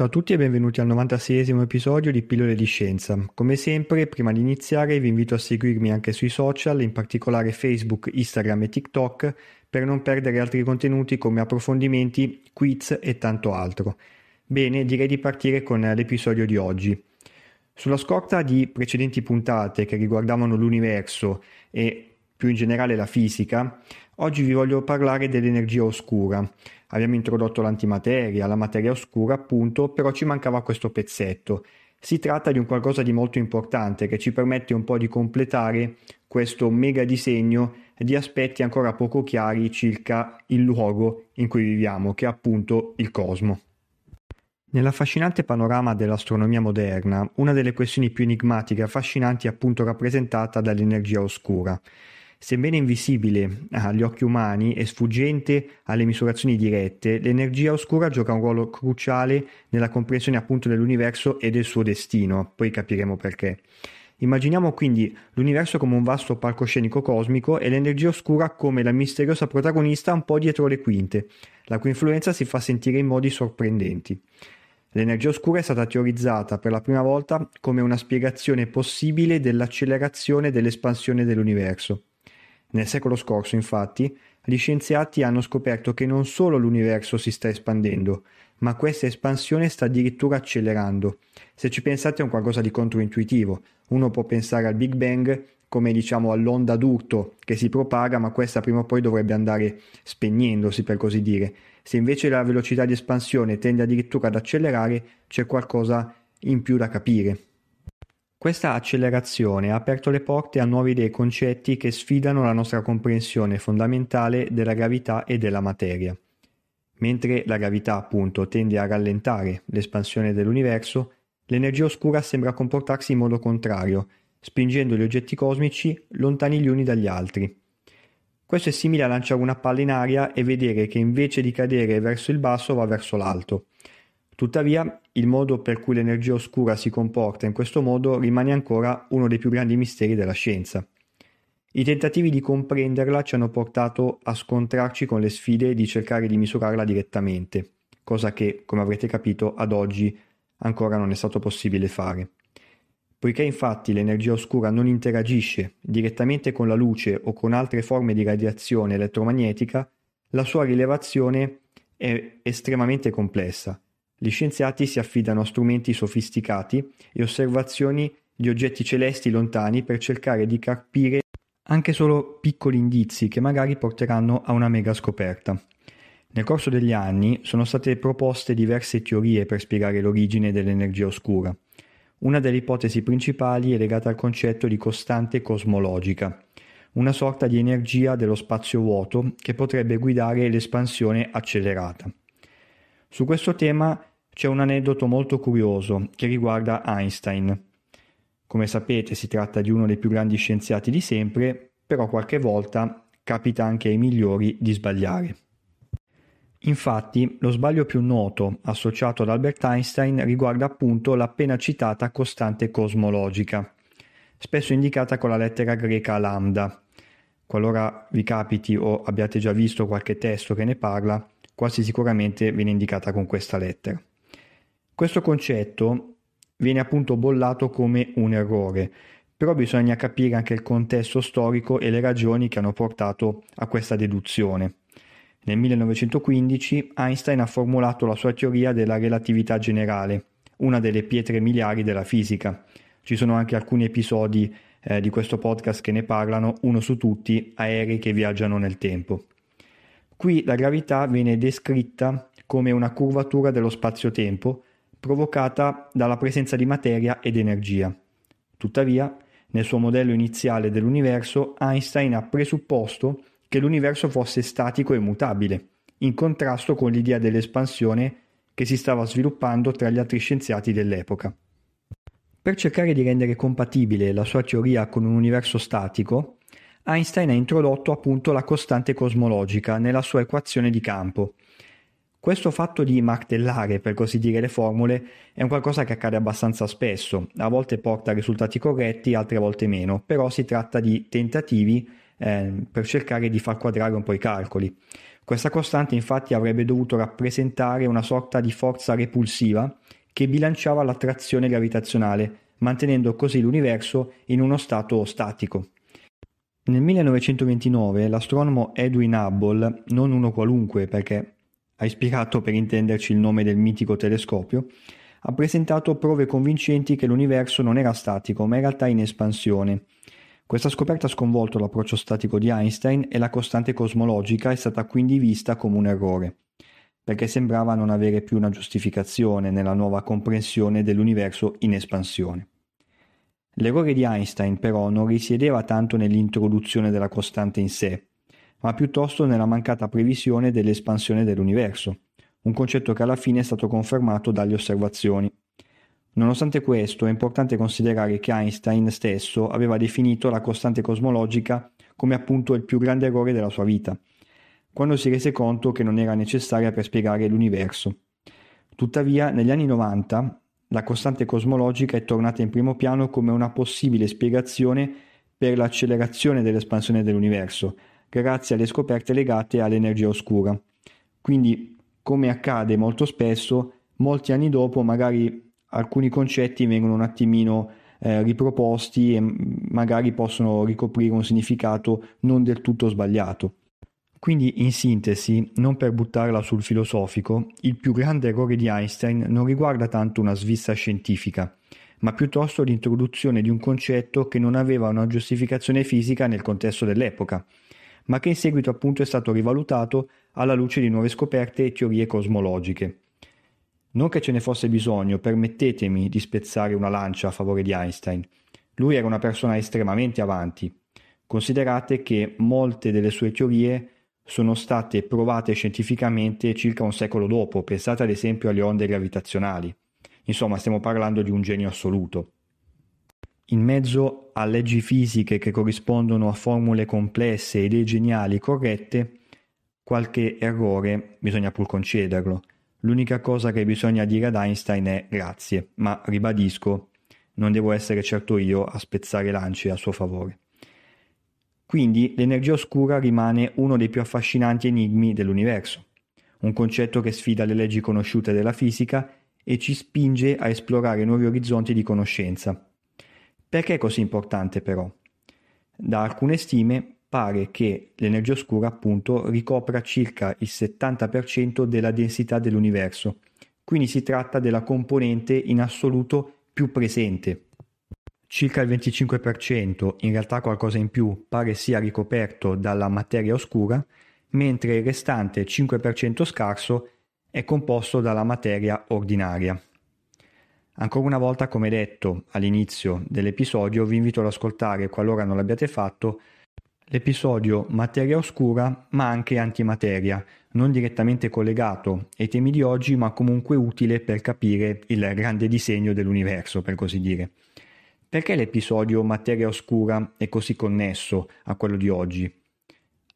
Ciao a tutti e benvenuti al 96esimo episodio di Pillole di Scienza. Come sempre, prima di iniziare vi invito a seguirmi anche sui social, in particolare Facebook, Instagram e TikTok, per non perdere altri contenuti come approfondimenti, quiz e tanto altro. Bene, direi di partire con l'episodio di oggi. Sulla scorta di precedenti puntate che riguardavano l'universo e più in generale la fisica, oggi vi voglio parlare dell'energia oscura Abbiamo introdotto l'antimateria, la materia oscura appunto, però ci mancava questo pezzetto. Si tratta di un qualcosa di molto importante che ci permette un po' di completare questo mega disegno di aspetti ancora poco chiari circa il luogo in cui viviamo, che è appunto il cosmo. Nell'affascinante panorama dell'astronomia moderna, una delle questioni più enigmatiche e affascinanti è appunto rappresentata dall'energia oscura. Sebbene invisibile agli occhi umani e sfuggente alle misurazioni dirette, l'energia oscura gioca un ruolo cruciale nella comprensione appunto dell'universo e del suo destino, poi capiremo perché. Immaginiamo quindi l'universo come un vasto palcoscenico cosmico e l'energia oscura come la misteriosa protagonista un po' dietro le quinte, la cui influenza si fa sentire in modi sorprendenti. L'energia oscura è stata teorizzata per la prima volta come una spiegazione possibile dell'accelerazione dell'espansione dell'universo. Nel secolo scorso, infatti, gli scienziati hanno scoperto che non solo l'universo si sta espandendo, ma questa espansione sta addirittura accelerando. Se ci pensate è un qualcosa di controintuitivo. Uno può pensare al Big Bang come diciamo all'onda d'urto che si propaga, ma questa prima o poi dovrebbe andare spegnendosi, per così dire. Se invece la velocità di espansione tende addirittura ad accelerare, c'è qualcosa in più da capire. Questa accelerazione ha aperto le porte a nuove idee e concetti che sfidano la nostra comprensione fondamentale della gravità e della materia. Mentre la gravità, appunto, tende a rallentare l'espansione dell'universo, l'energia oscura sembra comportarsi in modo contrario, spingendo gli oggetti cosmici lontani gli uni dagli altri. Questo è simile a lanciare una palla in aria e vedere che invece di cadere verso il basso va verso l'alto. Tuttavia, il modo per cui l'energia oscura si comporta in questo modo rimane ancora uno dei più grandi misteri della scienza. I tentativi di comprenderla ci hanno portato a scontrarci con le sfide di cercare di misurarla direttamente, cosa che, come avrete capito, ad oggi ancora non è stato possibile fare. Poiché infatti l'energia oscura non interagisce direttamente con la luce o con altre forme di radiazione elettromagnetica, la sua rilevazione è estremamente complessa gli scienziati si affidano a strumenti sofisticati e osservazioni di oggetti celesti lontani per cercare di capire anche solo piccoli indizi che magari porteranno a una mega scoperta. Nel corso degli anni sono state proposte diverse teorie per spiegare l'origine dell'energia oscura. Una delle ipotesi principali è legata al concetto di costante cosmologica, una sorta di energia dello spazio vuoto che potrebbe guidare l'espansione accelerata. Su questo tema c'è un aneddoto molto curioso che riguarda Einstein. Come sapete si tratta di uno dei più grandi scienziati di sempre, però qualche volta capita anche ai migliori di sbagliare. Infatti, lo sbaglio più noto associato ad Albert Einstein riguarda appunto l'appena citata costante cosmologica, spesso indicata con la lettera greca lambda. Qualora vi capiti o abbiate già visto qualche testo che ne parla, quasi sicuramente viene indicata con questa lettera. Questo concetto viene appunto bollato come un errore, però bisogna capire anche il contesto storico e le ragioni che hanno portato a questa deduzione. Nel 1915 Einstein ha formulato la sua teoria della relatività generale, una delle pietre miliari della fisica. Ci sono anche alcuni episodi eh, di questo podcast che ne parlano, uno su tutti, aerei che viaggiano nel tempo. Qui la gravità viene descritta come una curvatura dello spazio-tempo provocata dalla presenza di materia ed energia. Tuttavia, nel suo modello iniziale dell'universo, Einstein ha presupposto che l'universo fosse statico e mutabile, in contrasto con l'idea dell'espansione che si stava sviluppando tra gli altri scienziati dell'epoca. Per cercare di rendere compatibile la sua teoria con un universo statico, Einstein ha introdotto appunto la costante cosmologica nella sua equazione di campo. Questo fatto di martellare, per così dire, le formule è un qualcosa che accade abbastanza spesso, a volte porta a risultati corretti, altre volte meno, però si tratta di tentativi eh, per cercare di far quadrare un po' i calcoli. Questa costante infatti avrebbe dovuto rappresentare una sorta di forza repulsiva che bilanciava l'attrazione gravitazionale, mantenendo così l'universo in uno stato statico. Nel 1929 l'astronomo Edwin Hubble, non uno qualunque perché ha ispirato per intenderci il nome del mitico telescopio, ha presentato prove convincenti che l'universo non era statico ma in realtà in espansione. Questa scoperta ha sconvolto l'approccio statico di Einstein e la costante cosmologica è stata quindi vista come un errore perché sembrava non avere più una giustificazione nella nuova comprensione dell'universo in espansione. L'errore di Einstein però non risiedeva tanto nell'introduzione della costante in sé, ma piuttosto nella mancata previsione dell'espansione dell'universo, un concetto che alla fine è stato confermato dalle osservazioni. Nonostante questo, è importante considerare che Einstein stesso aveva definito la costante cosmologica come appunto il più grande errore della sua vita, quando si rese conto che non era necessaria per spiegare l'universo. Tuttavia, negli anni 90, la costante cosmologica è tornata in primo piano come una possibile spiegazione per l'accelerazione dell'espansione dell'universo, grazie alle scoperte legate all'energia oscura. Quindi, come accade molto spesso, molti anni dopo magari alcuni concetti vengono un attimino eh, riproposti e magari possono ricoprire un significato non del tutto sbagliato. Quindi, in sintesi, non per buttarla sul filosofico, il più grande errore di Einstein non riguarda tanto una svista scientifica, ma piuttosto l'introduzione di un concetto che non aveva una giustificazione fisica nel contesto dell'epoca, ma che in seguito appunto è stato rivalutato alla luce di nuove scoperte e teorie cosmologiche. Non che ce ne fosse bisogno, permettetemi di spezzare una lancia a favore di Einstein. Lui era una persona estremamente avanti. Considerate che molte delle sue teorie sono state provate scientificamente circa un secolo dopo, pensate ad esempio alle onde gravitazionali. Insomma, stiamo parlando di un genio assoluto. In mezzo a leggi fisiche che corrispondono a formule complesse idee geniali corrette, qualche errore bisogna pur concederlo. L'unica cosa che bisogna dire ad Einstein è grazie, ma ribadisco, non devo essere certo io a spezzare lance a suo favore. Quindi l'energia oscura rimane uno dei più affascinanti enigmi dell'universo, un concetto che sfida le leggi conosciute della fisica e ci spinge a esplorare nuovi orizzonti di conoscenza. Perché è così importante però? Da alcune stime pare che l'energia oscura appunto ricopra circa il 70% della densità dell'universo, quindi si tratta della componente in assoluto più presente Circa il 25%, in realtà qualcosa in più, pare sia ricoperto dalla materia oscura, mentre il restante 5% scarso è composto dalla materia ordinaria. Ancora una volta, come detto all'inizio dell'episodio, vi invito ad ascoltare, qualora non l'abbiate fatto, l'episodio Materia oscura ma anche antimateria, non direttamente collegato ai temi di oggi ma comunque utile per capire il grande disegno dell'universo, per così dire. Perché l'episodio Materia oscura è così connesso a quello di oggi?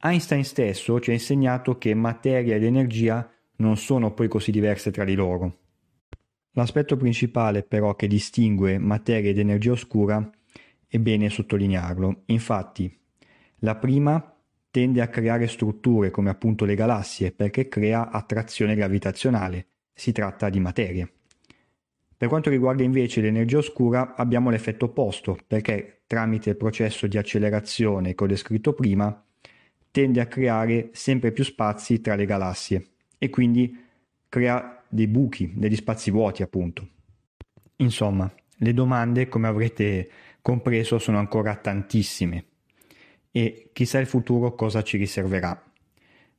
Einstein stesso ci ha insegnato che materia ed energia non sono poi così diverse tra di loro. L'aspetto principale però che distingue materia ed energia oscura è bene sottolinearlo. Infatti, la prima tende a creare strutture come appunto le galassie perché crea attrazione gravitazionale. Si tratta di materia. Per quanto riguarda invece l'energia oscura abbiamo l'effetto opposto, perché tramite il processo di accelerazione che ho descritto prima, tende a creare sempre più spazi tra le galassie e quindi crea dei buchi, degli spazi vuoti appunto. Insomma, le domande, come avrete compreso sono ancora tantissime. E chissà il futuro cosa ci riserverà.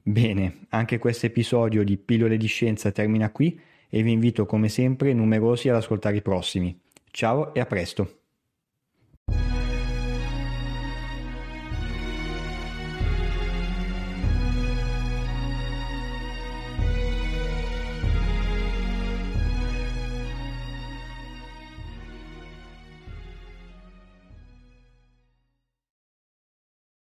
Bene, anche questo episodio di Pillole di Scienza termina qui e vi invito come sempre numerosi ad ascoltare i prossimi. Ciao e a presto!